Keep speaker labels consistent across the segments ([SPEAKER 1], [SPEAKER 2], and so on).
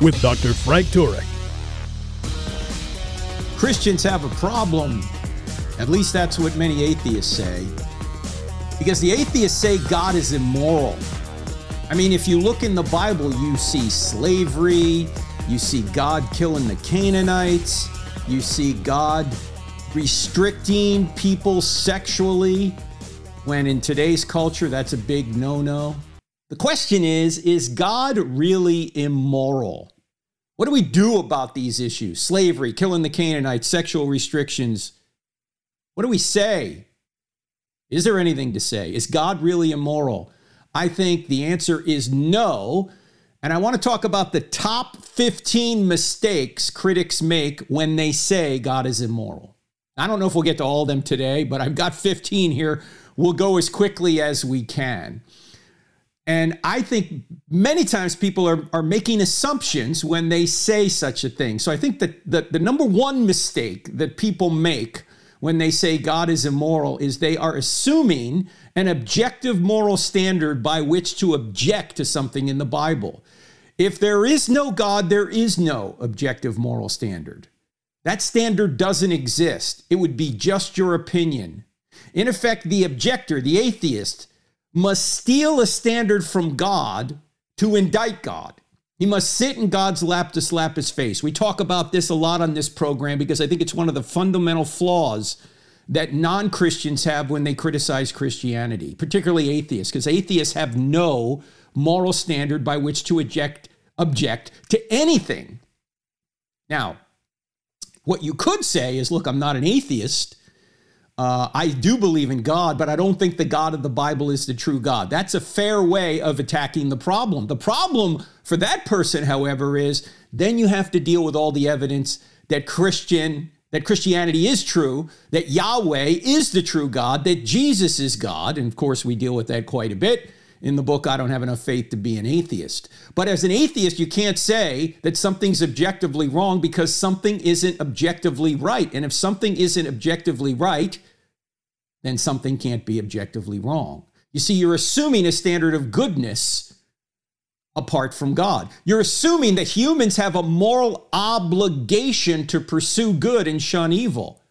[SPEAKER 1] with Dr. Frank Turek.
[SPEAKER 2] Christians have a problem. At least that's what many atheists say. Because the atheists say God is immoral. I mean, if you look in the Bible, you see slavery, you see God killing the Canaanites, you see God restricting people sexually, when in today's culture, that's a big no no. The question is Is God really immoral? What do we do about these issues? Slavery, killing the Canaanites, sexual restrictions. What do we say? Is there anything to say? Is God really immoral? I think the answer is no. And I want to talk about the top 15 mistakes critics make when they say God is immoral. I don't know if we'll get to all of them today, but I've got 15 here. We'll go as quickly as we can. And I think many times people are, are making assumptions when they say such a thing. So I think that the, the number one mistake that people make when they say God is immoral is they are assuming an objective moral standard by which to object to something in the Bible. If there is no God, there is no objective moral standard. That standard doesn't exist. It would be just your opinion. In effect, the objector, the atheist, must steal a standard from God to indict God. He must sit in God's lap to slap his face. We talk about this a lot on this program because I think it's one of the fundamental flaws that non Christians have when they criticize Christianity, particularly atheists, because atheists have no moral standard by which to object, object to anything. Now, what you could say is look, I'm not an atheist. Uh, I do believe in God, but I don't think the God of the Bible is the true God. That's a fair way of attacking the problem. The problem for that person, however, is then you have to deal with all the evidence that Christian that Christianity is true, that Yahweh is the true God, that Jesus is God, and of course we deal with that quite a bit in the book I don't have enough faith to be an atheist. But as an atheist, you can't say that something's objectively wrong because something isn't objectively right. And if something isn't objectively right, then something can't be objectively wrong. You see, you're assuming a standard of goodness apart from God. You're assuming that humans have a moral obligation to pursue good and shun evil.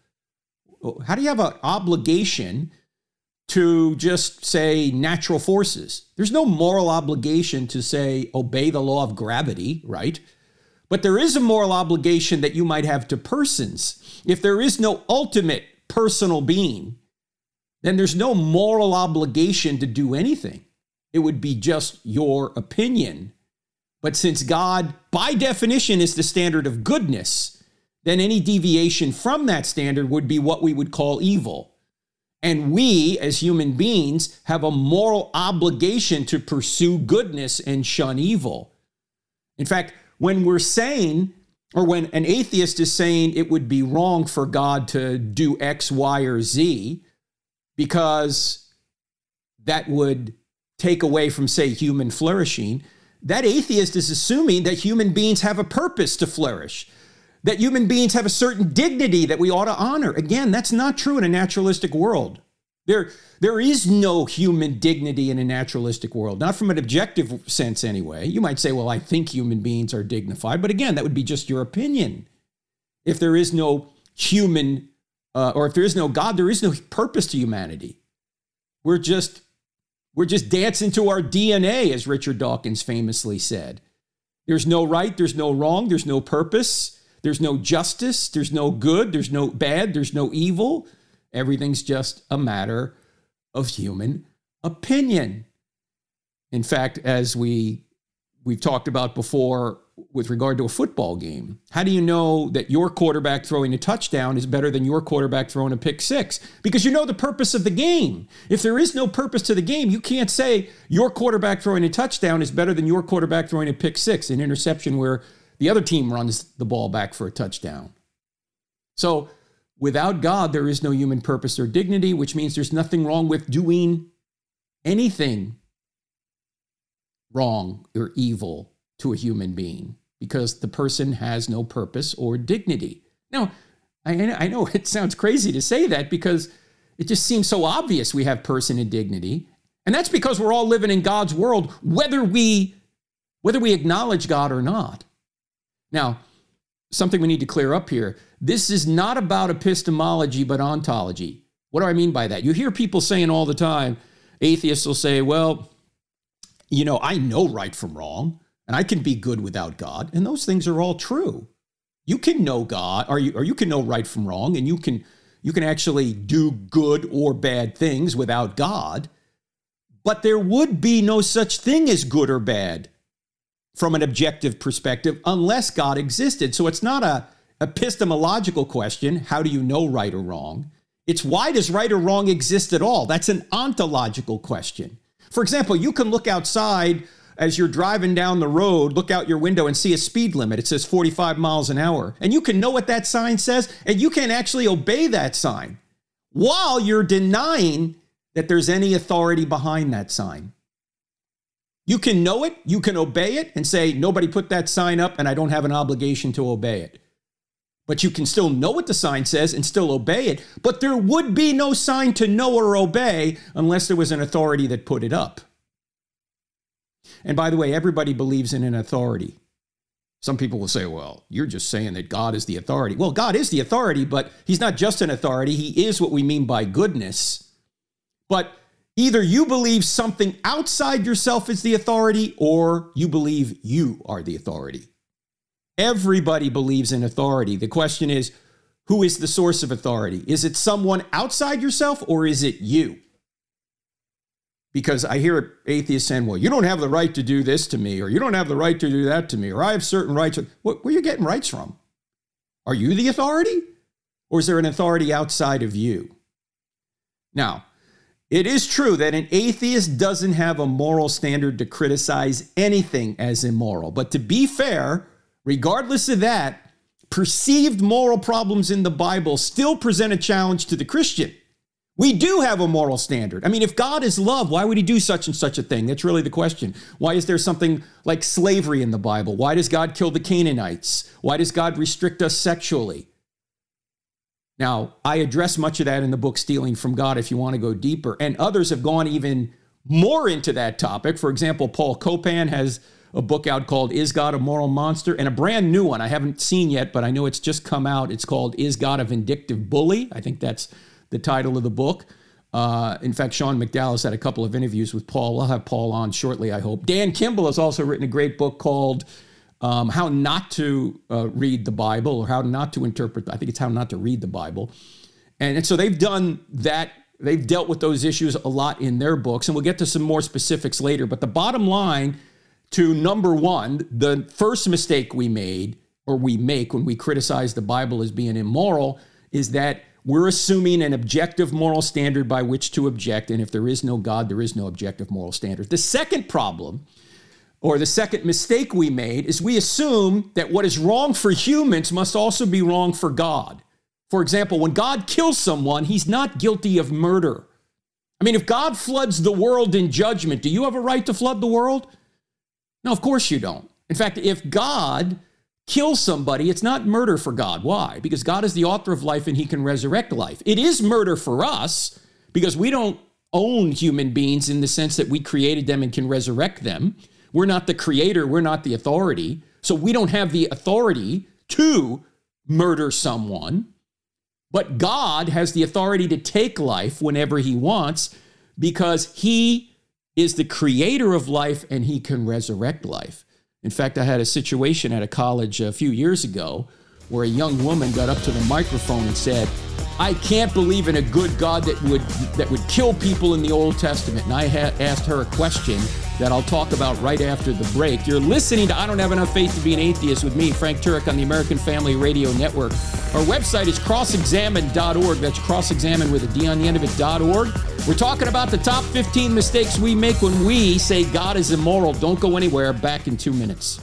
[SPEAKER 2] How do you have an obligation to just say natural forces? There's no moral obligation to say obey the law of gravity, right? But there is a moral obligation that you might have to persons. If there is no ultimate personal being, then there's no moral obligation to do anything. It would be just your opinion. But since God, by definition, is the standard of goodness, then any deviation from that standard would be what we would call evil. And we, as human beings, have a moral obligation to pursue goodness and shun evil. In fact, when we're saying, or when an atheist is saying it would be wrong for God to do X, Y, or Z, because that would take away from, say, human flourishing, that atheist is assuming that human beings have a purpose to flourish, that human beings have a certain dignity that we ought to honor. Again, that's not true in a naturalistic world. There, there is no human dignity in a naturalistic world, not from an objective sense anyway. You might say, well, I think human beings are dignified, but again, that would be just your opinion. If there is no human, uh, or if there is no God, there is no purpose to humanity. We're just we're just dancing to our DNA, as Richard Dawkins famously said. There's no right, there's no wrong, there's no purpose, there's no justice, there's no good, there's no bad, there's no evil. Everything's just a matter of human opinion. In fact, as we we've talked about before with regard to a football game. How do you know that your quarterback throwing a touchdown is better than your quarterback throwing a pick six? Because you know the purpose of the game. If there is no purpose to the game, you can't say your quarterback throwing a touchdown is better than your quarterback throwing a pick six, an interception where the other team runs the ball back for a touchdown. So, without God, there is no human purpose or dignity, which means there's nothing wrong with doing anything wrong or evil to a human being because the person has no purpose or dignity. Now, I, I know it sounds crazy to say that because it just seems so obvious we have person and dignity. And that's because we're all living in God's world, whether we whether we acknowledge God or not. Now, something we need to clear up here. This is not about epistemology, but ontology. What do I mean by that? You hear people saying all the time, atheists will say, well, you know, I know right from wrong, and I can be good without God. And those things are all true. You can know God, or you, or you can know right from wrong, and you can you can actually do good or bad things without God. But there would be no such thing as good or bad from an objective perspective unless God existed. So it's not a epistemological question, how do you know right or wrong? It's why does right or wrong exist at all? That's an ontological question. For example, you can look outside as you're driving down the road, look out your window and see a speed limit. It says 45 miles an hour. And you can know what that sign says, and you can actually obey that sign while you're denying that there's any authority behind that sign. You can know it, you can obey it, and say, nobody put that sign up, and I don't have an obligation to obey it. But you can still know what the sign says and still obey it. But there would be no sign to know or obey unless there was an authority that put it up. And by the way, everybody believes in an authority. Some people will say, well, you're just saying that God is the authority. Well, God is the authority, but He's not just an authority. He is what we mean by goodness. But Either you believe something outside yourself is the authority, or you believe you are the authority. Everybody believes in authority. The question is, who is the source of authority? Is it someone outside yourself, or is it you? Because I hear atheists saying, well, you don't have the right to do this to me, or you don't have the right to do that to me, or I have certain rights. Where are you getting rights from? Are you the authority? Or is there an authority outside of you? Now, it is true that an atheist doesn't have a moral standard to criticize anything as immoral. But to be fair, regardless of that, perceived moral problems in the Bible still present a challenge to the Christian. We do have a moral standard. I mean, if God is love, why would he do such and such a thing? That's really the question. Why is there something like slavery in the Bible? Why does God kill the Canaanites? Why does God restrict us sexually? Now, I address much of that in the book Stealing from God if you want to go deeper. And others have gone even more into that topic. For example, Paul Copan has a book out called Is God a Moral Monster? And a brand new one I haven't seen yet, but I know it's just come out. It's called Is God a Vindictive Bully? I think that's the title of the book. Uh, in fact, Sean McDowell's had a couple of interviews with Paul. We'll have Paul on shortly, I hope. Dan Kimball has also written a great book called um, how not to uh, read the Bible or how not to interpret. I think it's how not to read the Bible, and, and so they've done that. They've dealt with those issues a lot in their books, and we'll get to some more specifics later. But the bottom line to number one, the first mistake we made or we make when we criticize the Bible as being immoral is that we're assuming an objective moral standard by which to object. And if there is no God, there is no objective moral standard. The second problem or the second mistake we made is we assume that what is wrong for humans must also be wrong for God. For example, when God kills someone, he's not guilty of murder. I mean, if God floods the world in judgment, do you have a right to flood the world? No, of course you don't. In fact, if God kills somebody, it's not murder for God. Why? Because God is the author of life and he can resurrect life. It is murder for us because we don't own human beings in the sense that we created them and can resurrect them. We're not the creator, we're not the authority. So we don't have the authority to murder someone. But God has the authority to take life whenever he wants because he is the creator of life and he can resurrect life. In fact, I had a situation at a college a few years ago where a young woman got up to the microphone and said, I can't believe in a good God that would that would kill people in the Old Testament. And I asked her a question that I'll talk about right after the break. You're listening to I Don't Have Enough Faith to Be an Atheist with me, Frank Turek, on the American Family Radio Network. Our website is crossexamined.org. That's crossexamined with a D on the end of it.org. We're talking about the top 15 mistakes we make when we say God is immoral. Don't go anywhere. Back in two minutes.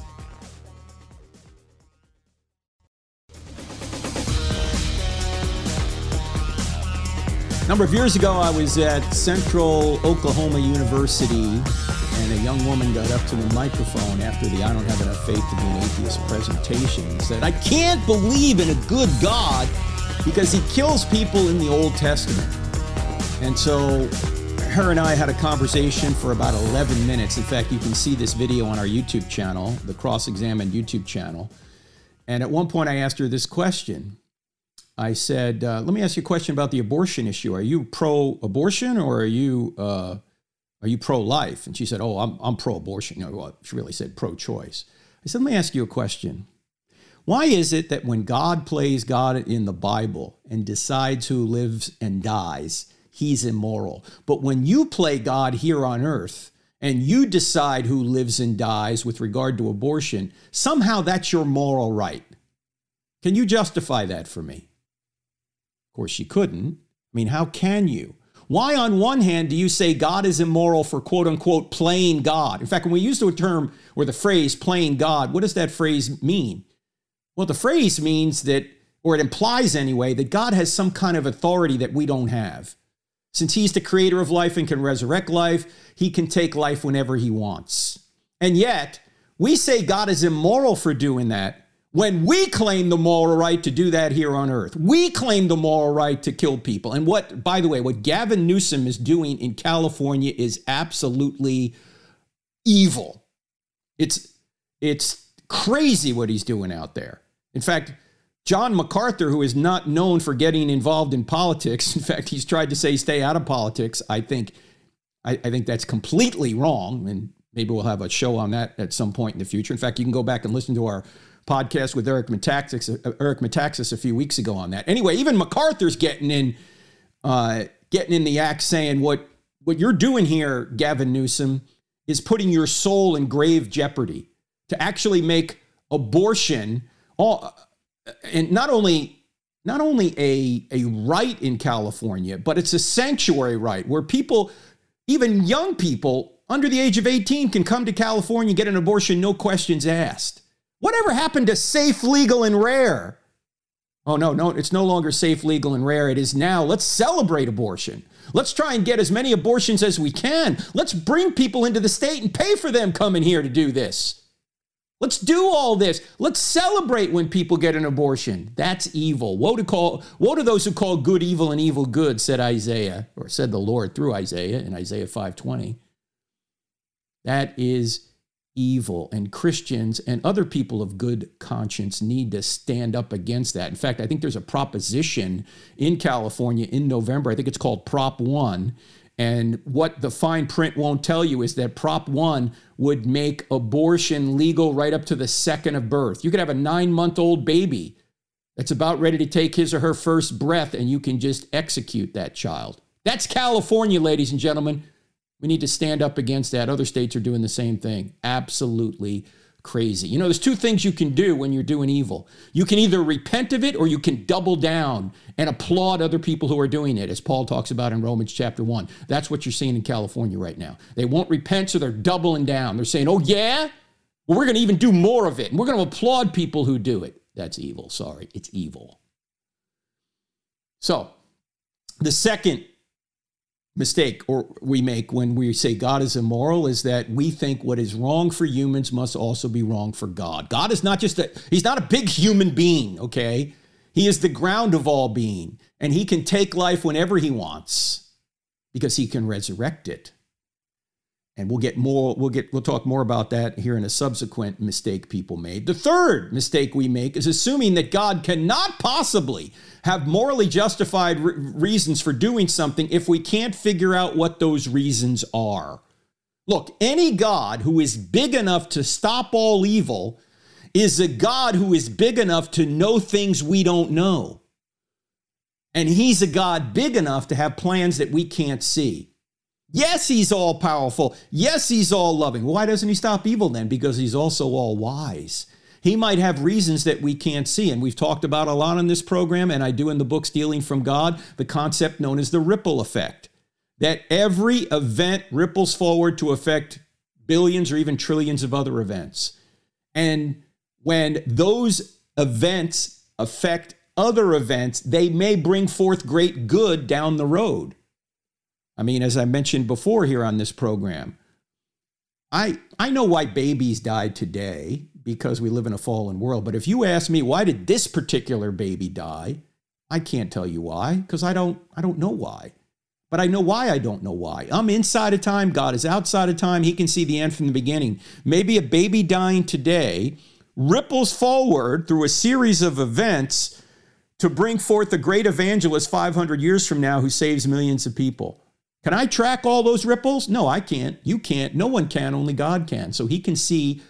[SPEAKER 2] A number of years ago, I was at Central Oklahoma University, and a young woman got up to the microphone after the I Don't Have Enough Faith to Be an Atheist presentation and said, I can't believe in a good God because he kills people in the Old Testament. And so her and I had a conversation for about 11 minutes. In fact, you can see this video on our YouTube channel, the Cross Examined YouTube channel. And at one point, I asked her this question. I said, uh, "Let me ask you a question about the abortion issue. Are you pro-abortion or are you uh, are you pro-life?" And she said, "Oh, I'm I'm pro-abortion." You know, well, she really said pro-choice. I said, "Let me ask you a question. Why is it that when God plays God in the Bible and decides who lives and dies, he's immoral, but when you play God here on earth?" And you decide who lives and dies with regard to abortion, somehow that's your moral right. Can you justify that for me? Of course, she couldn't. I mean, how can you? Why, on one hand, do you say God is immoral for quote unquote playing God? In fact, when we use the term or the phrase playing God, what does that phrase mean? Well, the phrase means that, or it implies anyway, that God has some kind of authority that we don't have. Since He's the creator of life and can resurrect life, He can take life whenever He wants. And yet, we say God is immoral for doing that when we claim the moral right to do that here on earth. We claim the moral right to kill people. And what, by the way, what Gavin Newsom is doing in California is absolutely evil. It's it's crazy what he's doing out there. In fact, John MacArthur, who is not known for getting involved in politics, in fact, he's tried to say stay out of politics. I think I, I think that's completely wrong. And maybe we'll have a show on that at some point in the future. In fact, you can go back and listen to our podcast with Eric Metaxas, Eric Metaxas a few weeks ago on that. Anyway, even MacArthur's getting in, uh, getting in the act, saying what what you're doing here, Gavin Newsom, is putting your soul in grave jeopardy to actually make abortion all, and not only not only a a right in California, but it's a sanctuary right where people, even young people under the age of 18, can come to California and get an abortion, no questions asked. Whatever happened to safe, legal, and rare? Oh, no, no, it's no longer safe, legal, and rare. It is now. Let's celebrate abortion. Let's try and get as many abortions as we can. Let's bring people into the state and pay for them coming here to do this. Let's do all this. Let's celebrate when people get an abortion. That's evil. Woe to call woe to those who call good evil and evil good, said Isaiah, or said the Lord through Isaiah in Isaiah 5:20. That is evil. And Christians and other people of good conscience need to stand up against that. In fact, I think there's a proposition in California in November. I think it's called Prop 1. And what the fine print won't tell you is that Prop 1 would make abortion legal right up to the second of birth. You could have a nine month old baby that's about ready to take his or her first breath, and you can just execute that child. That's California, ladies and gentlemen. We need to stand up against that. Other states are doing the same thing. Absolutely crazy. You know, there's two things you can do when you're doing evil. You can either repent of it or you can double down and applaud other people who are doing it, as Paul talks about in Romans chapter 1. That's what you're seeing in California right now. They won't repent, so they're doubling down. They're saying, oh, yeah? Well, we're going to even do more of it, and we're going to applaud people who do it. That's evil. Sorry, it's evil. So, the second mistake or we make when we say God is immoral is that we think what is wrong for humans must also be wrong for God. God is not just a he's not a big human being, okay? He is the ground of all being and he can take life whenever he wants because he can resurrect it. And we'll get more we'll get we'll talk more about that here in a subsequent mistake people made. The third mistake we make is assuming that God cannot possibly have morally justified re- reasons for doing something if we can't figure out what those reasons are. Look, any God who is big enough to stop all evil is a God who is big enough to know things we don't know. And he's a God big enough to have plans that we can't see. Yes, he's all powerful. Yes, he's all loving. Why doesn't he stop evil then? Because he's also all wise. He might have reasons that we can't see. And we've talked about a lot on this program, and I do in the book Stealing from God, the concept known as the ripple effect. That every event ripples forward to affect billions or even trillions of other events. And when those events affect other events, they may bring forth great good down the road. I mean, as I mentioned before here on this program, I, I know why babies died today because we live in a fallen world. But if you ask me why did this particular baby die, I can't tell you why because I don't I don't know why. But I know why I don't know why. I'm inside of time, God is outside of time. He can see the end from the beginning. Maybe a baby dying today ripples forward through a series of events to bring forth a great evangelist 500 years from now who saves millions of people. Can I track all those ripples? No, I can't. You can't. No one can. Only God can. So he can see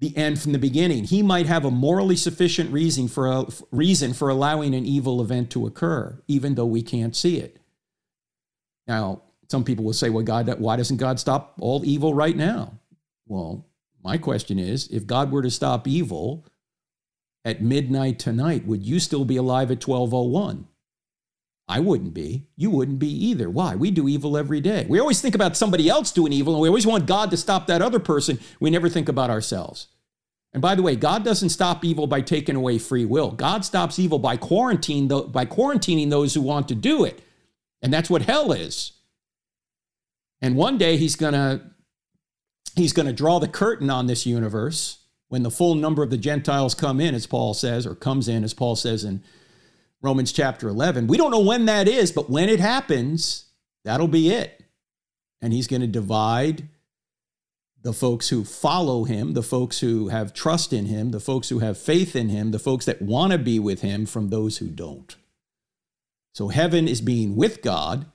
[SPEAKER 2] the end from the beginning. He might have a morally sufficient reason for uh, a reason for allowing an evil event to occur, even though we can't see it. Now, some people will say, "Well, God, why doesn't God stop all evil right now?" Well, my question is, if God were to stop evil at midnight tonight, would you still be alive at 1201? I wouldn't be. You wouldn't be either. Why? We do evil every day. We always think about somebody else doing evil, and we always want God to stop that other person. We never think about ourselves. And by the way, God doesn't stop evil by taking away free will. God stops evil by quarantine by quarantining those who want to do it. And that's what hell is. And one day he's going to he's going to draw the curtain on this universe when the full number of the Gentiles come in as Paul says or comes in as Paul says in Romans chapter 11. We don't know when that is, but when it happens, that'll be it. And he's going to divide the folks who follow him, the folks who have trust in him, the folks who have faith in him, the folks that want to be with him from those who don't. So heaven is being with God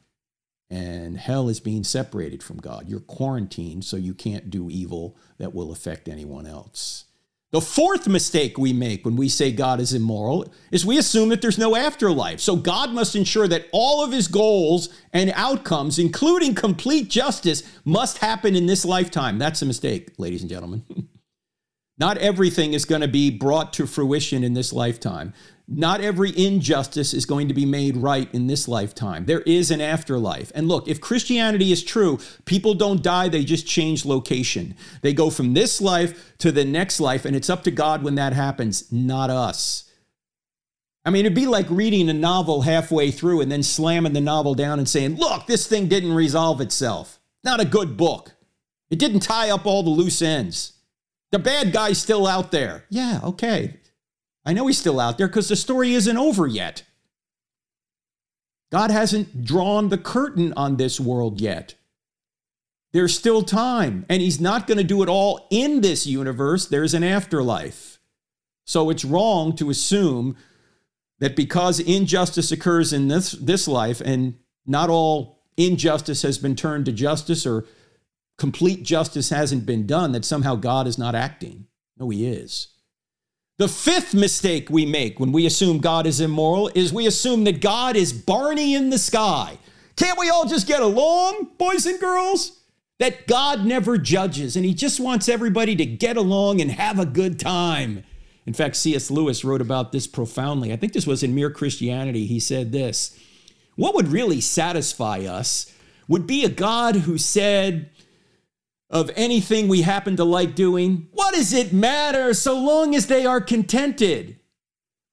[SPEAKER 2] and hell is being separated from God. You're quarantined so you can't do evil that will affect anyone else. The fourth mistake we make when we say God is immoral is we assume that there's no afterlife. So God must ensure that all of his goals and outcomes, including complete justice, must happen in this lifetime. That's a mistake, ladies and gentlemen. Not everything is going to be brought to fruition in this lifetime. Not every injustice is going to be made right in this lifetime. There is an afterlife. And look, if Christianity is true, people don't die, they just change location. They go from this life to the next life, and it's up to God when that happens, not us. I mean, it'd be like reading a novel halfway through and then slamming the novel down and saying, Look, this thing didn't resolve itself. Not a good book. It didn't tie up all the loose ends. The bad guy's still out there. Yeah, okay. I know he's still out there because the story isn't over yet. God hasn't drawn the curtain on this world yet. There's still time, and he's not going to do it all in this universe. There's an afterlife. So it's wrong to assume that because injustice occurs in this, this life and not all injustice has been turned to justice or complete justice hasn't been done, that somehow God is not acting. No, he is. The fifth mistake we make when we assume God is immoral is we assume that God is Barney in the sky. Can't we all just get along, boys and girls? That God never judges and he just wants everybody to get along and have a good time. In fact, C.S. Lewis wrote about this profoundly. I think this was in Mere Christianity. He said this What would really satisfy us would be a God who said, of anything we happen to like doing? What does it matter so long as they are contented?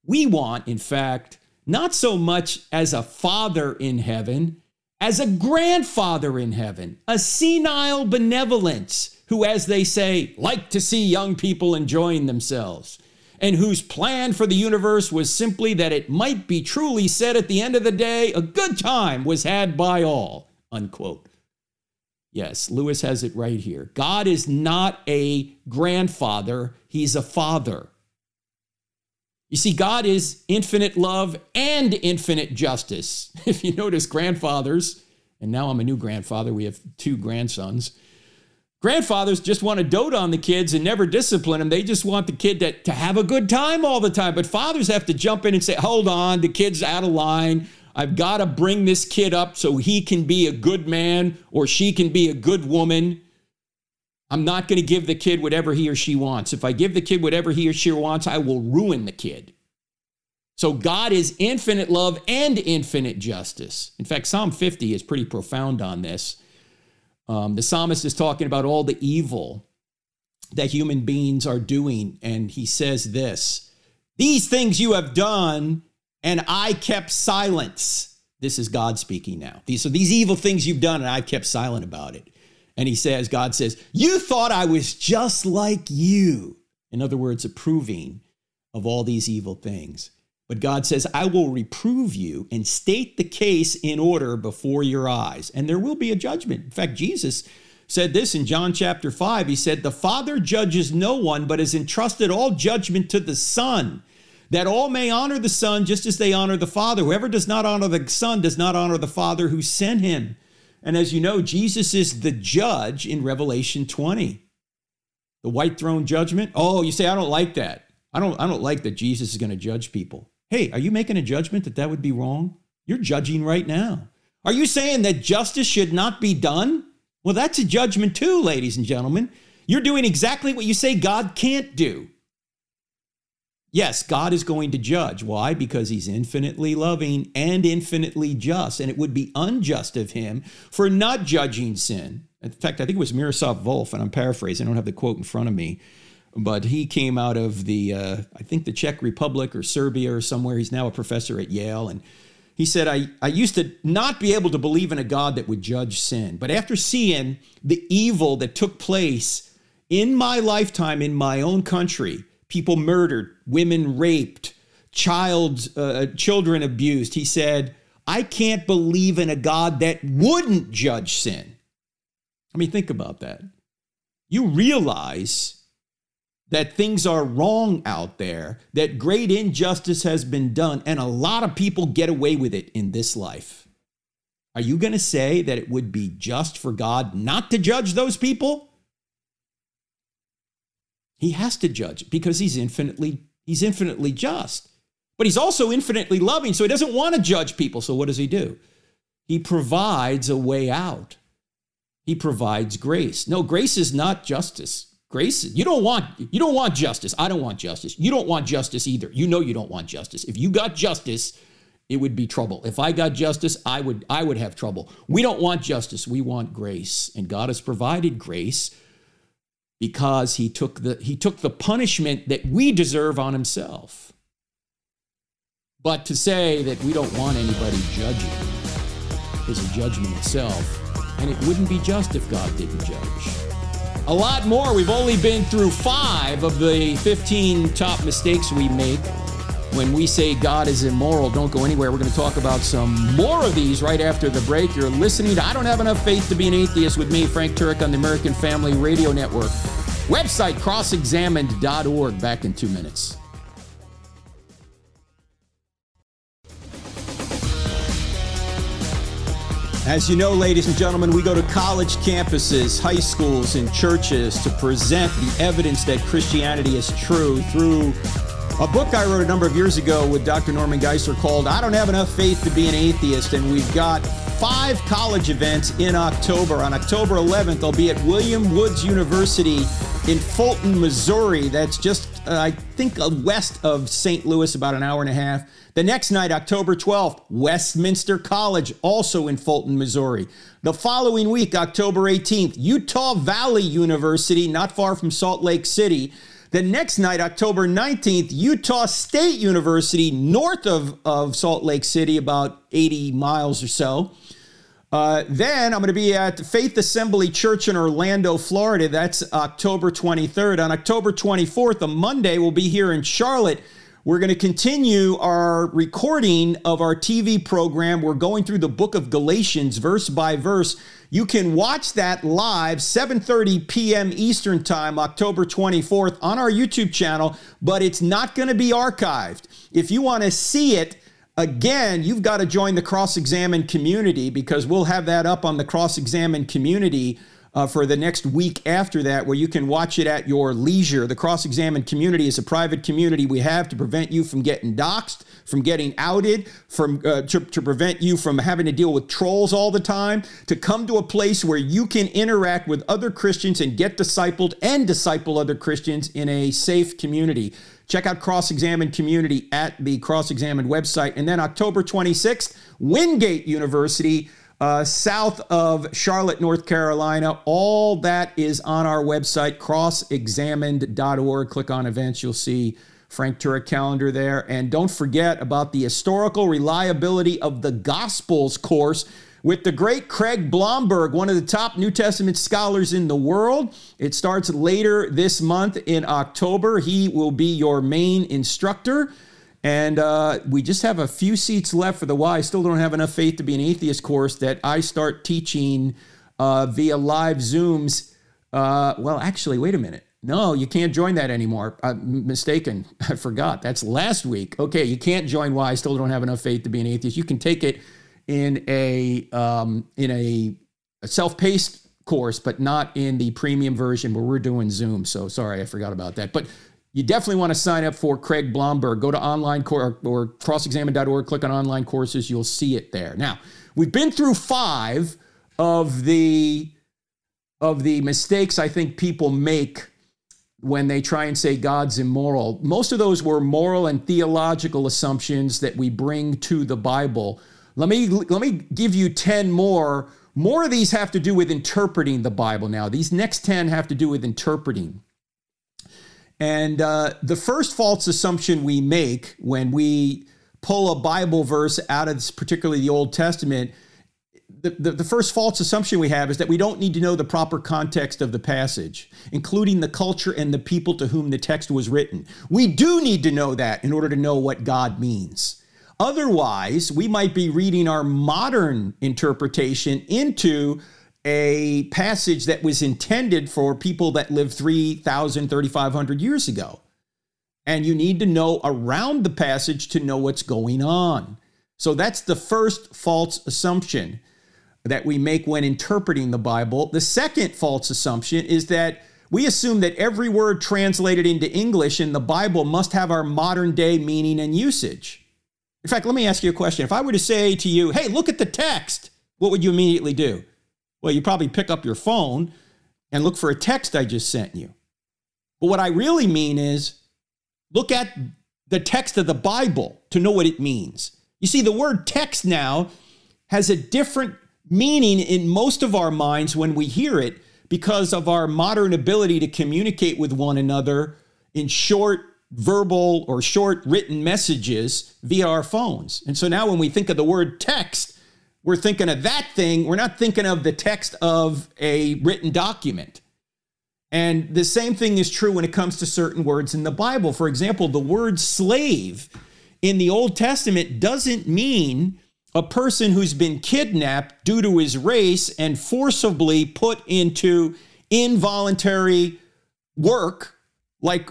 [SPEAKER 2] We want, in fact, not so much as a father in heaven, as a grandfather in heaven, a senile benevolence who, as they say, like to see young people enjoying themselves, and whose plan for the universe was simply that it might be truly said at the end of the day, a good time was had by all. Unquote. Yes, Lewis has it right here. God is not a grandfather, he's a father. You see, God is infinite love and infinite justice. If you notice, grandfathers, and now I'm a new grandfather, we have two grandsons. Grandfathers just want to dote on the kids and never discipline them. They just want the kid to, to have a good time all the time. But fathers have to jump in and say, hold on, the kid's out of line. I've got to bring this kid up so he can be a good man or she can be a good woman. I'm not going to give the kid whatever he or she wants. If I give the kid whatever he or she wants, I will ruin the kid. So God is infinite love and infinite justice. In fact, Psalm 50 is pretty profound on this. Um, the psalmist is talking about all the evil that human beings are doing, and he says this These things you have done and I kept silence. This is God speaking now. These are these evil things you've done, and I've kept silent about it. And he says, God says, You thought I was just like you. In other words, approving of all these evil things. But God says, I will reprove you and state the case in order before your eyes. And there will be a judgment. In fact, Jesus said this in John chapter 5. He said, The Father judges no one, but has entrusted all judgment to the Son, that all may honor the Son just as they honor the Father. Whoever does not honor the Son does not honor the Father who sent him. And as you know, Jesus is the judge in Revelation 20. The white throne judgment. Oh, you say, I don't like that. I don't, I don't like that Jesus is going to judge people. Hey, are you making a judgment that that would be wrong? You're judging right now. Are you saying that justice should not be done? Well, that's a judgment too, ladies and gentlemen. You're doing exactly what you say God can't do. Yes, God is going to judge. Why? Because he's infinitely loving and infinitely just. And it would be unjust of him for not judging sin. In fact, I think it was Miroslav Volf, and I'm paraphrasing, I don't have the quote in front of me but he came out of the uh, I think the Czech Republic or Serbia or somewhere. He's now a professor at Yale, and he said, I, I used to not be able to believe in a God that would judge sin, but after seeing the evil that took place in my lifetime in my own country, people murdered, women raped, child uh, children abused, he said, I can't believe in a God that wouldn't judge sin. I mean, think about that. You realize that things are wrong out there, that great injustice has been done, and a lot of people get away with it in this life. Are you going to say that it would be just for God not to judge those people? He has to judge because he's infinitely he's infinitely just. But he's also infinitely loving, so he doesn't want to judge people. So what does he do? He provides a way out. He provides grace. No, grace is not justice. Grace, you don't want you don't want justice. I don't want justice. You don't want justice either. You know you don't want justice. If you got justice, it would be trouble. If I got justice, I would I would have trouble. We don't want justice. We want grace. And God has provided grace because he took the he took the punishment that we deserve on himself. But to say that we don't want anybody judging is a judgment itself, and it wouldn't be just if God didn't judge a lot more. We've only been through five of the 15 top mistakes we make when we say God is immoral. Don't go anywhere. We're going to talk about some more of these right after the break. You're listening to I Don't Have Enough Faith to Be an Atheist with me, Frank Turek, on the American Family Radio Network. Website crossexamined.org. Back in two minutes. As you know, ladies and gentlemen, we go to college campuses, high schools, and churches to present the evidence that Christianity is true through a book I wrote a number of years ago with Dr. Norman Geisler called I Don't Have Enough Faith to Be an Atheist. And we've got five college events in October. On October 11th, I'll be at William Woods University in Fulton, Missouri. That's just, uh, I think, uh, west of St. Louis, about an hour and a half. The next night, October 12th, Westminster College, also in Fulton, Missouri. The following week, October 18th, Utah Valley University, not far from Salt Lake City. The next night, October 19th, Utah State University, north of, of Salt Lake City, about 80 miles or so. Uh, then I'm going to be at Faith Assembly Church in Orlando, Florida. That's October 23rd. On October 24th, a Monday, we'll be here in Charlotte we're going to continue our recording of our TV program. We're going through the book of Galatians verse by verse. You can watch that live 7:30 p.m. Eastern Time, October 24th on our YouTube channel, but it's not going to be archived. If you want to see it, again, you've got to join the Cross Examine community because we'll have that up on the Cross Examine community uh, for the next week after that, where you can watch it at your leisure. The Cross Examined community is a private community we have to prevent you from getting doxxed, from getting outed, from uh, to, to prevent you from having to deal with trolls all the time, to come to a place where you can interact with other Christians and get discipled and disciple other Christians in a safe community. Check out Cross Examined Community at the Cross Examined website. And then October 26th, Wingate University uh, south of Charlotte, North Carolina. All that is on our website, crossexamined.org. Click on events, you'll see Frank Turek calendar there. And don't forget about the historical reliability of the Gospels course with the great Craig Blomberg, one of the top New Testament scholars in the world. It starts later this month in October. He will be your main instructor. And uh, we just have a few seats left for the Why I Still Don't Have Enough Faith to Be an Atheist course that I start teaching uh, via live Zooms. Uh, well, actually, wait a minute. No, you can't join that anymore. I'm mistaken. I forgot. That's last week. Okay, you can't join Why I Still Don't Have Enough Faith to Be an Atheist. You can take it in a um, in a, a self-paced course, but not in the premium version where we're doing Zoom. So sorry, I forgot about that. But you definitely want to sign up for Craig Blomberg. Go to online or, or crossexamine.org, click on online courses. You'll see it there. Now, we've been through five of the of the mistakes I think people make when they try and say God's immoral. Most of those were moral and theological assumptions that we bring to the Bible let me let me give you 10 more. More of these have to do with interpreting the Bible now. These next 10 have to do with interpreting. And uh, the first false assumption we make when we pull a Bible verse out of particularly the Old Testament, the, the, the, first false assumption we have is that we don't need to know the proper context of the passage, including the culture and the people to whom the text was written. We do need to know that in order to know what God means. Otherwise, we might be reading our modern interpretation into a passage that was intended for people that lived 3,000, 3,500 years ago. And you need to know around the passage to know what's going on. So that's the first false assumption that we make when interpreting the Bible. The second false assumption is that we assume that every word translated into English in the Bible must have our modern day meaning and usage. In fact, let me ask you a question. If I were to say to you, hey, look at the text, what would you immediately do? Well, you probably pick up your phone and look for a text I just sent you. But what I really mean is look at the text of the Bible to know what it means. You see, the word text now has a different meaning in most of our minds when we hear it because of our modern ability to communicate with one another in short verbal or short written messages via our phones. And so now when we think of the word text, we're thinking of that thing. We're not thinking of the text of a written document. And the same thing is true when it comes to certain words in the Bible. For example, the word slave in the Old Testament doesn't mean a person who's been kidnapped due to his race and forcibly put into involuntary work like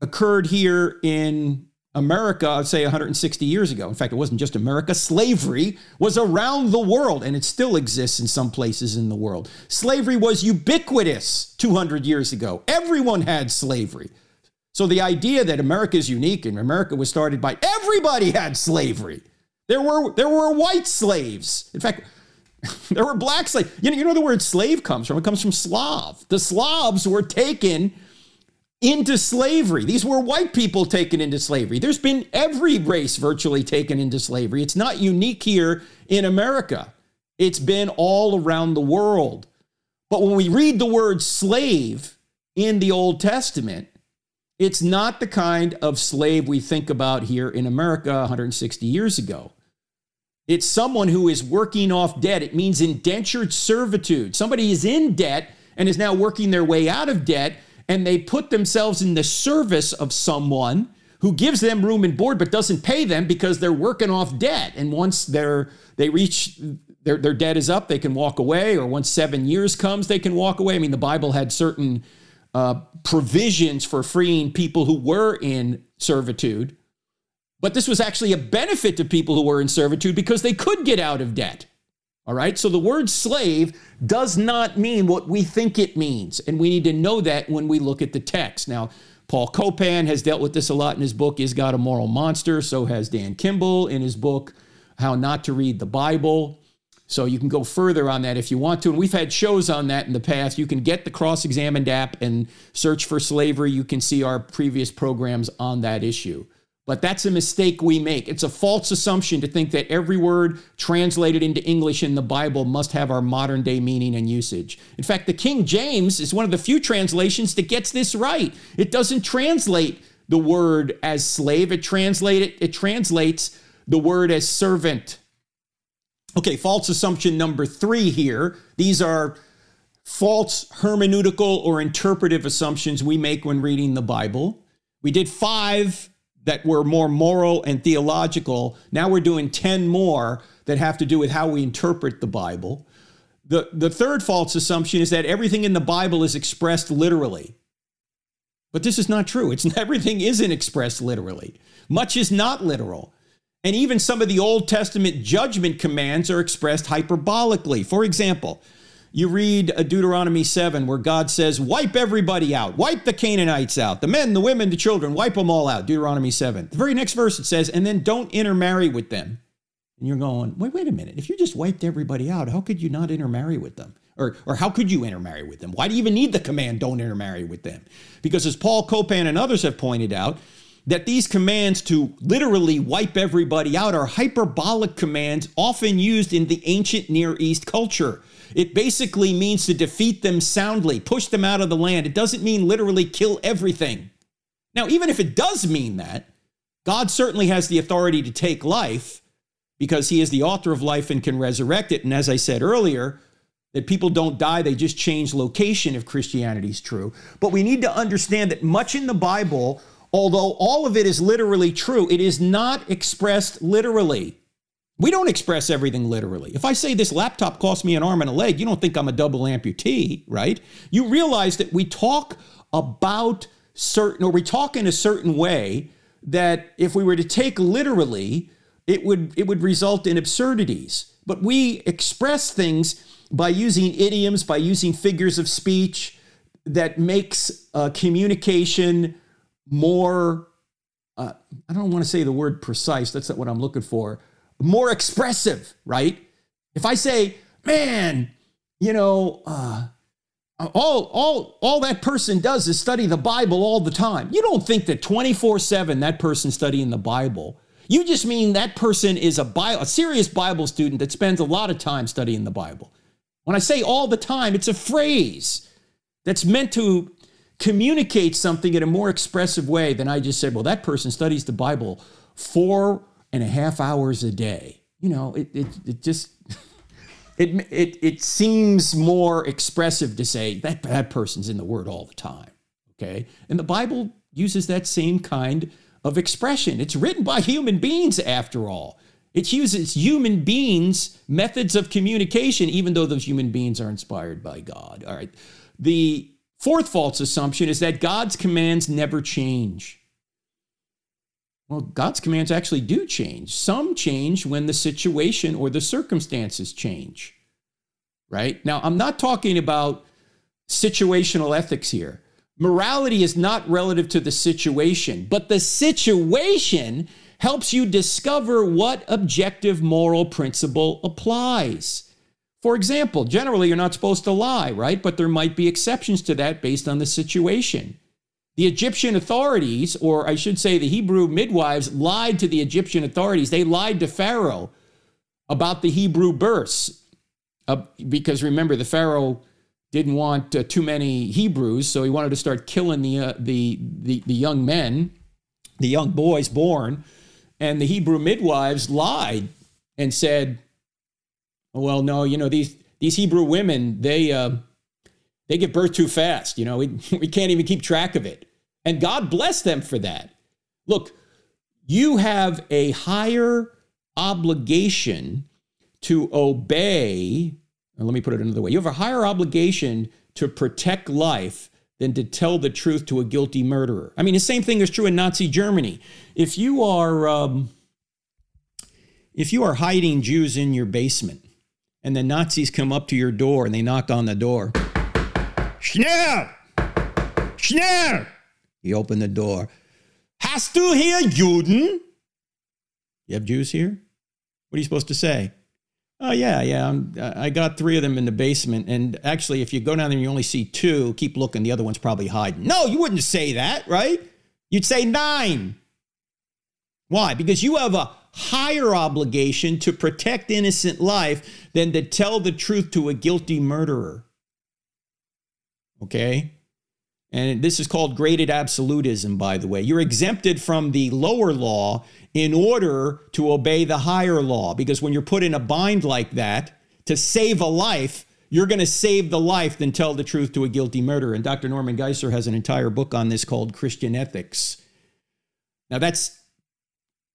[SPEAKER 2] occurred here in America, I'd say 160 years ago. In fact, it wasn't just America. Slavery was around the world, and it still exists in some places in the world. Slavery was ubiquitous 200 years ago. Everyone had slavery. So the idea that America is unique and America was started by everybody had slavery. There were there were white slaves. In fact, there were black slaves. You know, you know the word slave comes from? It comes from Slav. The Slavs were taken into slavery. These were white people taken into slavery. There's been every race virtually taken into slavery. It's not unique here in America, it's been all around the world. But when we read the word slave in the Old Testament, it's not the kind of slave we think about here in America 160 years ago. It's someone who is working off debt. It means indentured servitude. Somebody is in debt and is now working their way out of debt and they put themselves in the service of someone who gives them room and board but doesn't pay them because they're working off debt. And once they're they reach their, their debt is up, they can walk away, or once seven years comes, they can walk away. I mean, the Bible had certain uh, provisions for freeing people who were in servitude, but this was actually a benefit to people who were in servitude because they could get out of debt. All right, so the word slave does not mean what we think it means. And we need to know that when we look at the text. Now, Paul Copan has dealt with this a lot in his book, Is God a Moral Monster? So has Dan Kimball in his book, How Not to Read the Bible. So you can go further on that if you want to. And we've had shows on that in the past. You can get the Cross Examined app and search for slavery. You can see our previous programs on that issue. But that's a mistake we make. It's a false assumption to think that every word translated into English in the Bible must have our modern day meaning and usage. In fact, the King James is one of the few translations that gets this right. It doesn't translate the word as slave. It translate it translates the word as servant. Okay, false assumption number three here. These are false hermeneutical or interpretive assumptions we make when reading the Bible. We did five that were more moral and theological. Now we're doing 10 more that have to do with how we interpret the Bible. The, the third false assumption is that everything in the Bible is expressed literally. But this is not true. It's everything isn't expressed literally. Much is not literal. And even some of the Old Testament judgment commands are expressed hyperbolically. For example, you read uh, Deuteronomy 7 where God says, Wipe everybody out, wipe the Canaanites out, the men, the women, the children, wipe them all out. Deuteronomy 7. The very next verse it says, And then don't intermarry with them. And you're going, Wait, wait a minute. If you just wiped everybody out, how could you not intermarry with them? Or, or how could you intermarry with them? Why do you even need the command, don't intermarry with them? Because as Paul Copan and others have pointed out, that these commands to literally wipe everybody out are hyperbolic commands often used in the ancient Near East culture. It basically means to defeat them soundly, push them out of the land. It doesn't mean literally kill everything. Now, even if it does mean that, God certainly has the authority to take life because he is the author of life and can resurrect it. And as I said earlier, that people don't die, they just change location if Christianity is true. But we need to understand that much in the Bible although all of it is literally true, it is not expressed literally. We don't express everything literally. If I say this laptop cost me an arm and a leg, you don't think I'm a double amputee, right? You realize that we talk about certain, or we talk in a certain way that if we were to take literally, it would, it would result in absurdities. But we express things by using idioms, by using figures of speech that makes uh, communication more, uh, I don't want to say the word precise, that's not what I'm looking for, more expressive, right? If I say, man, you know, uh, all, all, all that person does is study the Bible all the time. You don't think that 24 7 that person studying the Bible. You just mean that person is a, Bible, a serious Bible student that spends a lot of time studying the Bible. When I say all the time, it's a phrase that's meant to communicate something in a more expressive way than I just said, well, that person studies the Bible four and a half hours a day. You know, it, it, it just, it, it, it seems more expressive to say that that person's in the Word all the time. Okay. And the Bible uses that same kind of expression. It's written by human beings, after all. It uses human beings' methods of communication, even though those human beings are inspired by God. All right. The Fourth false assumption is that God's commands never change. Well, God's commands actually do change. Some change when the situation or the circumstances change. Right? Now, I'm not talking about situational ethics here. Morality is not relative to the situation, but the situation helps you discover what objective moral principle applies. For example, generally you're not supposed to lie, right? But there might be exceptions to that based on the situation. The Egyptian authorities, or I should say the Hebrew midwives, lied to the Egyptian authorities. They lied to Pharaoh about the Hebrew births. Uh, because remember, the Pharaoh didn't want uh, too many Hebrews, so he wanted to start killing the, uh, the, the, the young men, the young boys born. And the Hebrew midwives lied and said, well, no, you know these these Hebrew women they uh, they give birth too fast. You know, we, we can't even keep track of it, and God bless them for that. Look, you have a higher obligation to obey. Let me put it another way. You have a higher obligation to protect life than to tell the truth to a guilty murderer. I mean, the same thing is true in Nazi Germany. If you are um, if you are hiding Jews in your basement and the Nazis come up to your door and they knock on the door. Schnell! Schnell! You open the door. Hast du hier Juden? You have Jews here? What are you supposed to say? Oh, yeah, yeah. I'm, i got three of them in the basement. And actually, if you go down there and you only see two, keep looking. The other one's probably hiding. No, you wouldn't say that, right? You'd say nein. Why? Because you have a higher obligation to protect innocent life than to tell the truth to a guilty murderer. Okay? And this is called graded absolutism, by the way. You're exempted from the lower law in order to obey the higher law. Because when you're put in a bind like that to save a life, you're going to save the life than tell the truth to a guilty murderer. And Dr. Norman Geisler has an entire book on this called Christian Ethics. Now, that's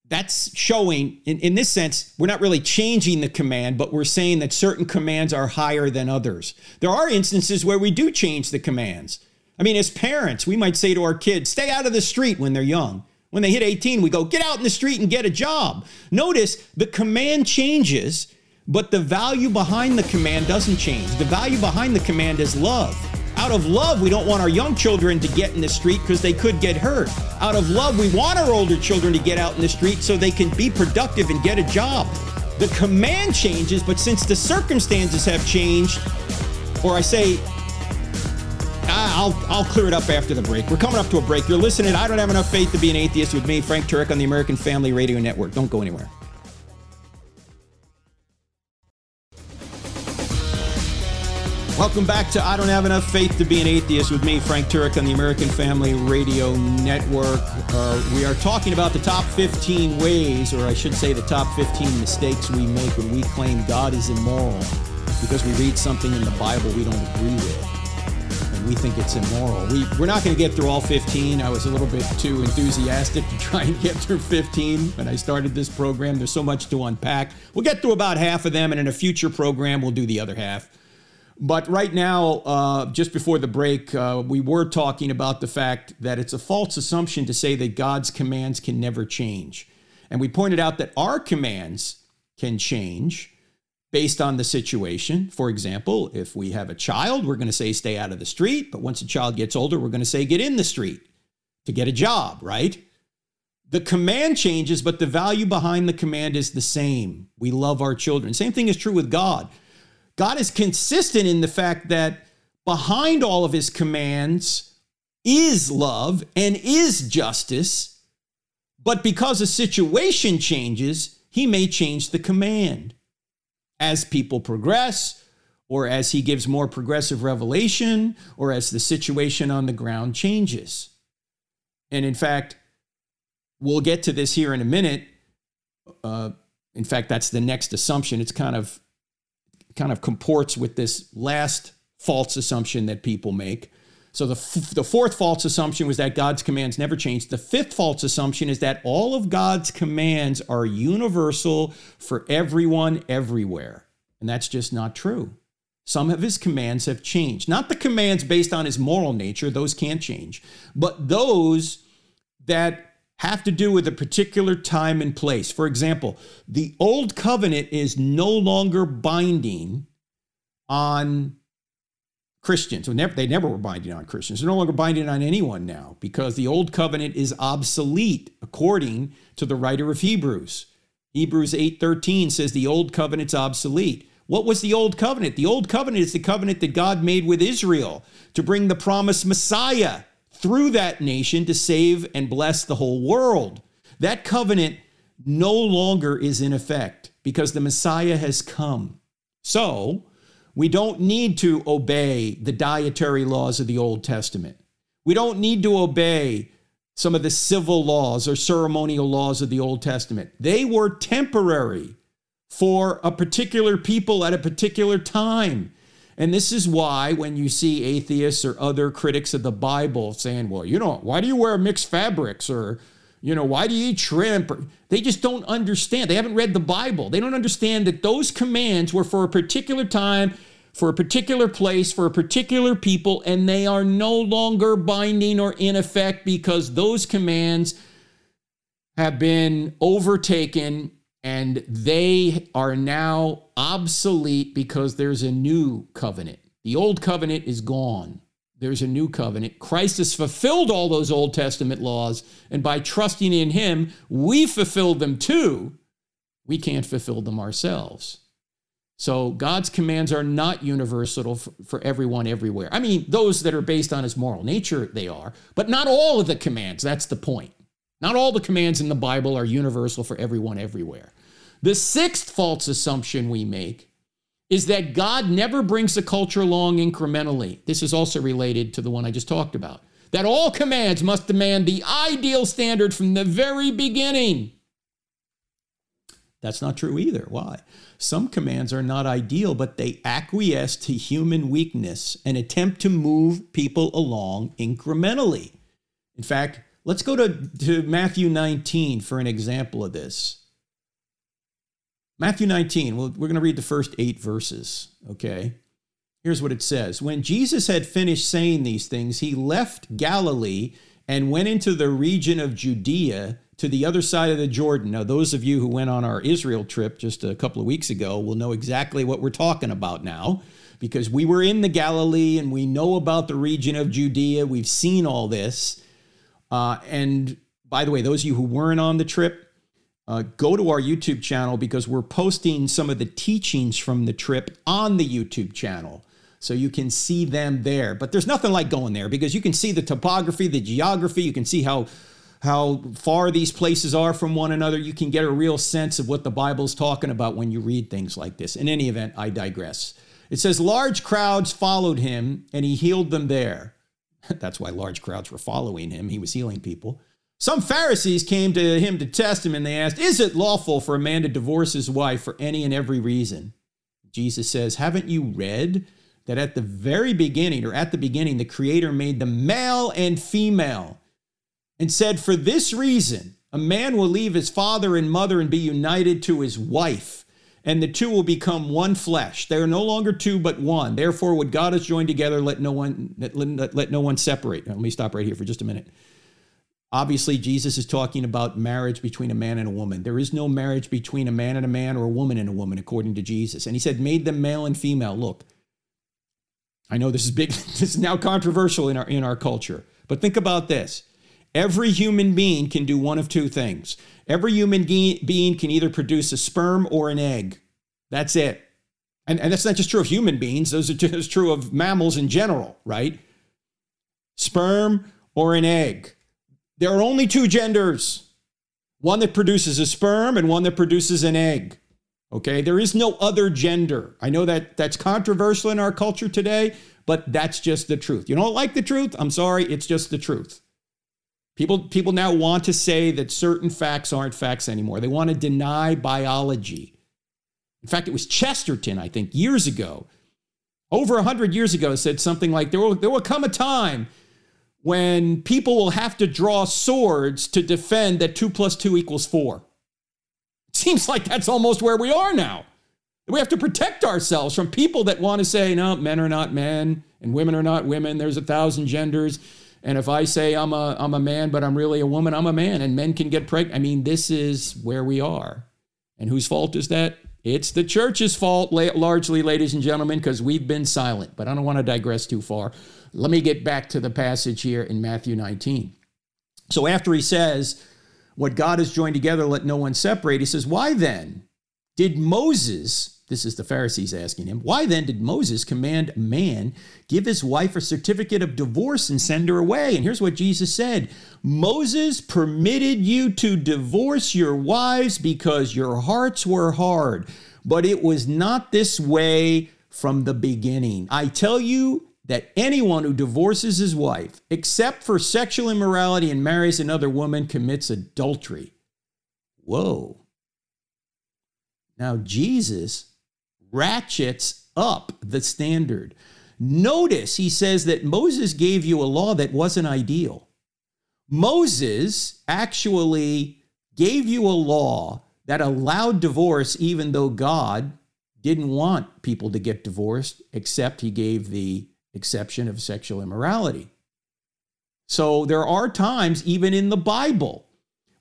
[SPEAKER 2] that's showing in, in this sense we're not really changing the command but we're saying that certain commands are higher than others there are instances where we do change the commands i mean as parents we might say to our kids stay out of the street when they're young when they hit 18 we go get out in the street and get a job notice the command changes but the value behind the command doesn't change the value behind the command is love out of love, we don't want our young children to get in the street because they could get hurt. Out of love, we want our older children to get out in the street so they can be productive and get a job. The command changes, but since the circumstances have changed, or I say, I'll, I'll clear it up after the break. We're coming up to a break. You're listening. I don't have enough faith to be an atheist with me, Frank Turek, on the American Family Radio Network. Don't go anywhere. Welcome back to I Don't Have Enough Faith to Be an Atheist with me, Frank Turek, on the American Family Radio Network. Uh, we are talking about the top 15 ways, or I should say, the top 15 mistakes we make when we claim God is immoral because we read something in the Bible we don't agree with we think it's immoral. We, we're not going to get through all 15. I was a little bit too enthusiastic to try and get through 15 when I started this program. There's so much to unpack. We'll get through about half of them, and in a future program, we'll do the other half. But right now, uh, just before the break, uh, we were talking about the fact that it's a false assumption to say that God's commands can never change. And we pointed out that our commands can change based on the situation. For example, if we have a child, we're going to say stay out of the street. But once a child gets older, we're going to say get in the street to get a job, right? The command changes, but the value behind the command is the same. We love our children. Same thing is true with God. God is consistent in the fact that behind all of his commands is love and is justice, but because a situation changes, he may change the command. As people progress, or as he gives more progressive revelation, or as the situation on the ground changes. And in fact, we'll get to this here in a minute. Uh, in fact, that's the next assumption. It's kind of kind of comports with this last false assumption that people make. So the, f- the fourth false assumption was that God's commands never change. The fifth false assumption is that all of God's commands are universal for everyone everywhere. And that's just not true. Some of his commands have changed. Not the commands based on his moral nature, those can't change, but those that have to do with a particular time and place. For example, the old covenant is no longer binding on Christians. They never were binding on Christians. They're no longer binding on anyone now because the old covenant is obsolete according to the writer of Hebrews. Hebrews 8:13 says the old covenant's obsolete. What was the old covenant? The old covenant is the covenant that God made with Israel to bring the promised Messiah through that nation to save and bless the whole world. That covenant no longer is in effect because the Messiah has come. So, we don't need to obey the dietary laws of the Old Testament. We don't need to obey some of the civil laws or ceremonial laws of the Old Testament. They were temporary for a particular people at a particular time. And this is why when you see atheists or other critics of the Bible saying, well, you know, why do you wear mixed fabrics or, you know, why do you eat shrimp? They just don't understand. They haven't read the Bible. They don't understand that those commands were for a particular time, for a particular place, for a particular people, and they are no longer binding or in effect because those commands have been overtaken and they are now obsolete because there's a new covenant. The old covenant is gone. There's a new covenant. Christ has fulfilled all those Old Testament laws, and by trusting in Him, we fulfilled them too. We can't fulfill them ourselves. So God's commands are not universal for, everyone everywhere. I mean, those that are based on His moral nature, they are, but not all of the commands. That's the point. Not all the commands in the Bible are universal for everyone everywhere. The sixth false assumption we make is that God never brings the culture along incrementally. This is also related to the one I just talked about. That all commands must demand the ideal standard from the very beginning. That's not true either. Why? Some commands are not ideal, but they acquiesce to human weakness and attempt to move people along incrementally. In fact, let's go to, to Matthew 19 for an example of this. Matthew 19, we're going to read the first eight verses, okay? Here's what it says When Jesus had finished saying these things, he left Galilee and went into the region of Judea to the other side of the Jordan. Now, those of you who went on our Israel trip just a couple of weeks ago will know exactly what we're talking about now because we were in the Galilee and we know about the region of Judea. We've seen all this. Uh, and by the way, those of you who weren't on the trip, uh, go to our YouTube channel because we're posting some of the teachings from the trip on the YouTube channel. So you can see them there. But there's nothing like going there because you can see the topography, the geography, you can see how how far these places are from one another. You can get a real sense of what the Bible's talking about when you read things like this. In any event, I digress. It says, Large crowds followed him, and he healed them there. That's why large crowds were following him. He was healing people. Some Pharisees came to him to test him, and they asked, Is it lawful for a man to divorce his wife for any and every reason? Jesus says, Haven't you read that at the very beginning, or at the beginning, the Creator made them male and female? and said, For this reason, a man will leave his father and mother and be united to his wife, and the two will become one flesh. They are no longer two, but one. Therefore, what God has joined together, let no one let, let, let no one separate. Now, let me stop right here for just a minute. Obviously, Jesus is talking about marriage between a man and a woman. There is no marriage between a man and a man or a woman and a woman, according to Jesus. And he said, made them male and female. Look, I know this is big, this is now controversial in our in our culture. But think about this. Every human being can do one of two things. Every human being can either produce a sperm or an egg. That's it. And, and that's not just true of human beings, those are just true of mammals in general, right? Sperm or an egg. There are only two genders one that produces a sperm and one that produces an egg. Okay, there is no other gender. I know that that's controversial in our culture today, but that's just the truth. You don't like the truth? I'm sorry, it's just the truth. People, people now want to say that certain facts aren't facts anymore. They want to deny biology. In fact, it was Chesterton, I think, years ago, over 100 years ago, said something like there will, there will come a time when people will have to draw swords to defend that 2 plus 2 equals 4. It seems like that's almost where we are now. We have to protect ourselves from people that want to say, no, men are not men and women are not women. There's a thousand genders. And if I say I'm a, I'm a man, but I'm really a woman, I'm a man, and men can get pregnant. I mean, this is where we are. And whose fault is that? It's the church's fault, largely, ladies and gentlemen, because we've been silent. But I don't want to digress too far. Let me get back to the passage here in Matthew 19. So after he says, What God has joined together, let no one separate, he says, Why then did Moses this is the Pharisees asking him, Why then did Moses command a man give his wife a certificate of divorce and send her away? And here's what Jesus said Moses permitted you to divorce your wives because your hearts were hard, but it was not this way from the beginning. I tell you, that anyone who divorces his wife, except for sexual immorality, and marries another woman, commits adultery. Whoa. Now, Jesus ratchets up the standard. Notice he says that Moses gave you a law that wasn't ideal. Moses actually gave you a law that allowed divorce, even though God didn't want people to get divorced, except he gave the exception of sexual immorality. So there are times, even in the Bible,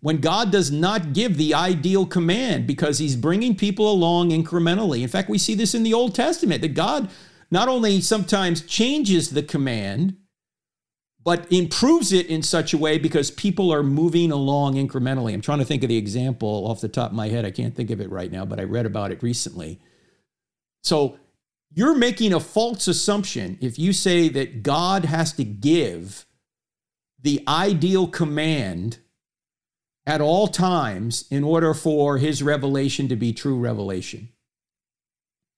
[SPEAKER 2] when God does not give the ideal command because he's bringing people along incrementally. In fact, we see this in the Old Testament that God not only sometimes changes the command, but improves it in such a way because people are moving along incrementally. I'm trying to think of the example off the top of my head. I can't think of it right now, but I read about it recently. So you're making a false assumption if you say that God has to give the ideal command at all times in order for his revelation to be true revelation.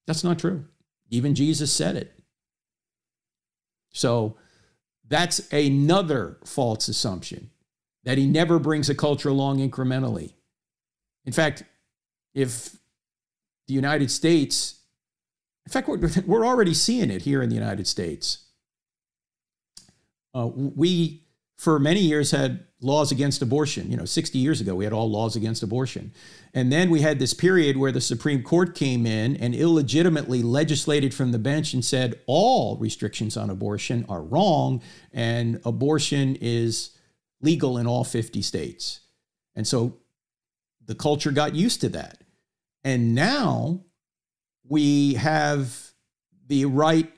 [SPEAKER 2] That's not true. Even Jesus said it. So that's another false assumption that he never brings a culture along incrementally. In fact, if the United States, in fact, we're, we're already seeing it here in the United States. Uh, we, for many years, had laws against abortion. You know, 60 years ago, we had all laws against abortion. And then we had this period where the Supreme Court came in and illegitimately legislated from the bench and said all restrictions on abortion are wrong and abortion is legal in all 50 states. And so the culture got used to that. And now we have the right,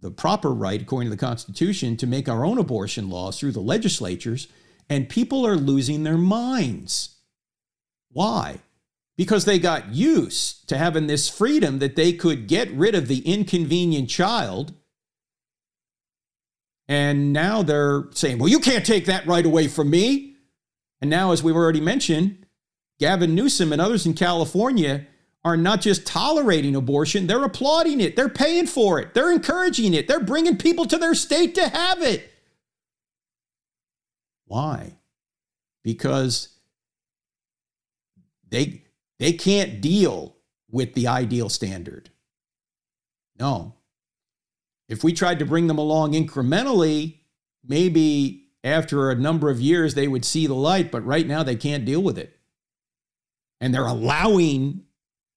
[SPEAKER 2] the proper right, according to the Constitution, to make our own abortion laws through the legislatures, and people are losing their minds. Why? Because they got used to having this freedom that they could get rid of the inconvenient child. And now they're saying, well, you can't take that right away from me. And now, as we've already mentioned, Gavin Newsom and others in California are not just tolerating abortion, they're applauding it. They're paying for it. They're encouraging it. They're bringing people to their state to have it. Why? Because they they can't deal with the ideal standard. No. If we tried to bring them along incrementally, maybe after a number of years they would see the light, but right now they can't deal with it and they're allowing,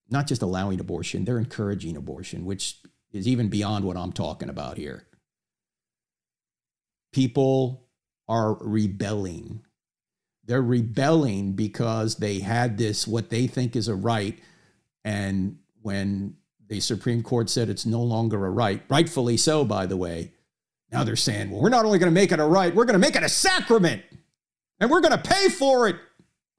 [SPEAKER 2] not just allowing abortion, they're encouraging abortion, which is even beyond what I'm talking about here. People are rebelling. They're rebelling because they had this, what they think is a right. And when the Supreme Court said it's no longer a right, rightfully so, by the way, now they're saying, well, we're not only going to make it a right, we're going to make it a sacrament and we're going to pay for it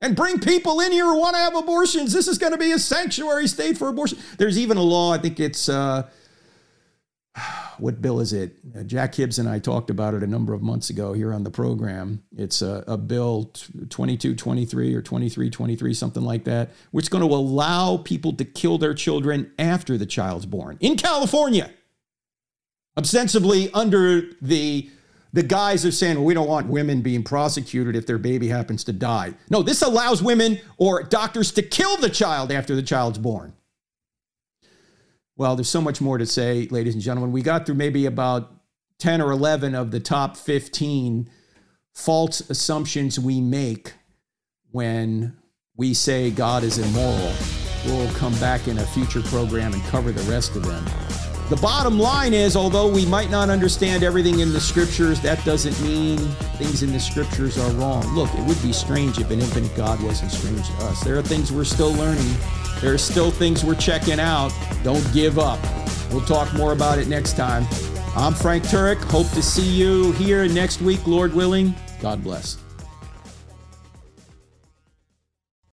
[SPEAKER 2] and bring people in here who want to have abortions. This is going to be a sanctuary state for abortion. There's even a law, I think it's, uh, what bill is it? Uh, Jack Hibbs and I talked about it a number of months ago here on the program. It's a, a bill 2223 or 2323, something like that, which is going to allow people to kill their children after the child's born in California, ostensibly under the the guys are saying, well, we don't want women being prosecuted if their baby happens to die. No, this allows women or doctors to kill the child after the child's born. Well, there's so much more to say, ladies and gentlemen. We got through maybe about 10 or 11 of the top 15 false assumptions we make when we say God is immoral. We'll come back in a future program and cover the rest of them. The bottom line is, although we might not understand everything in the scriptures, that doesn't mean things in the scriptures are wrong. Look, it would be strange if an infinite God wasn't strange to us. There are things we're still learning, there are still things we're checking out. Don't give up. We'll talk more about it next time. I'm Frank Turek. Hope to see you here next week, Lord willing. God bless.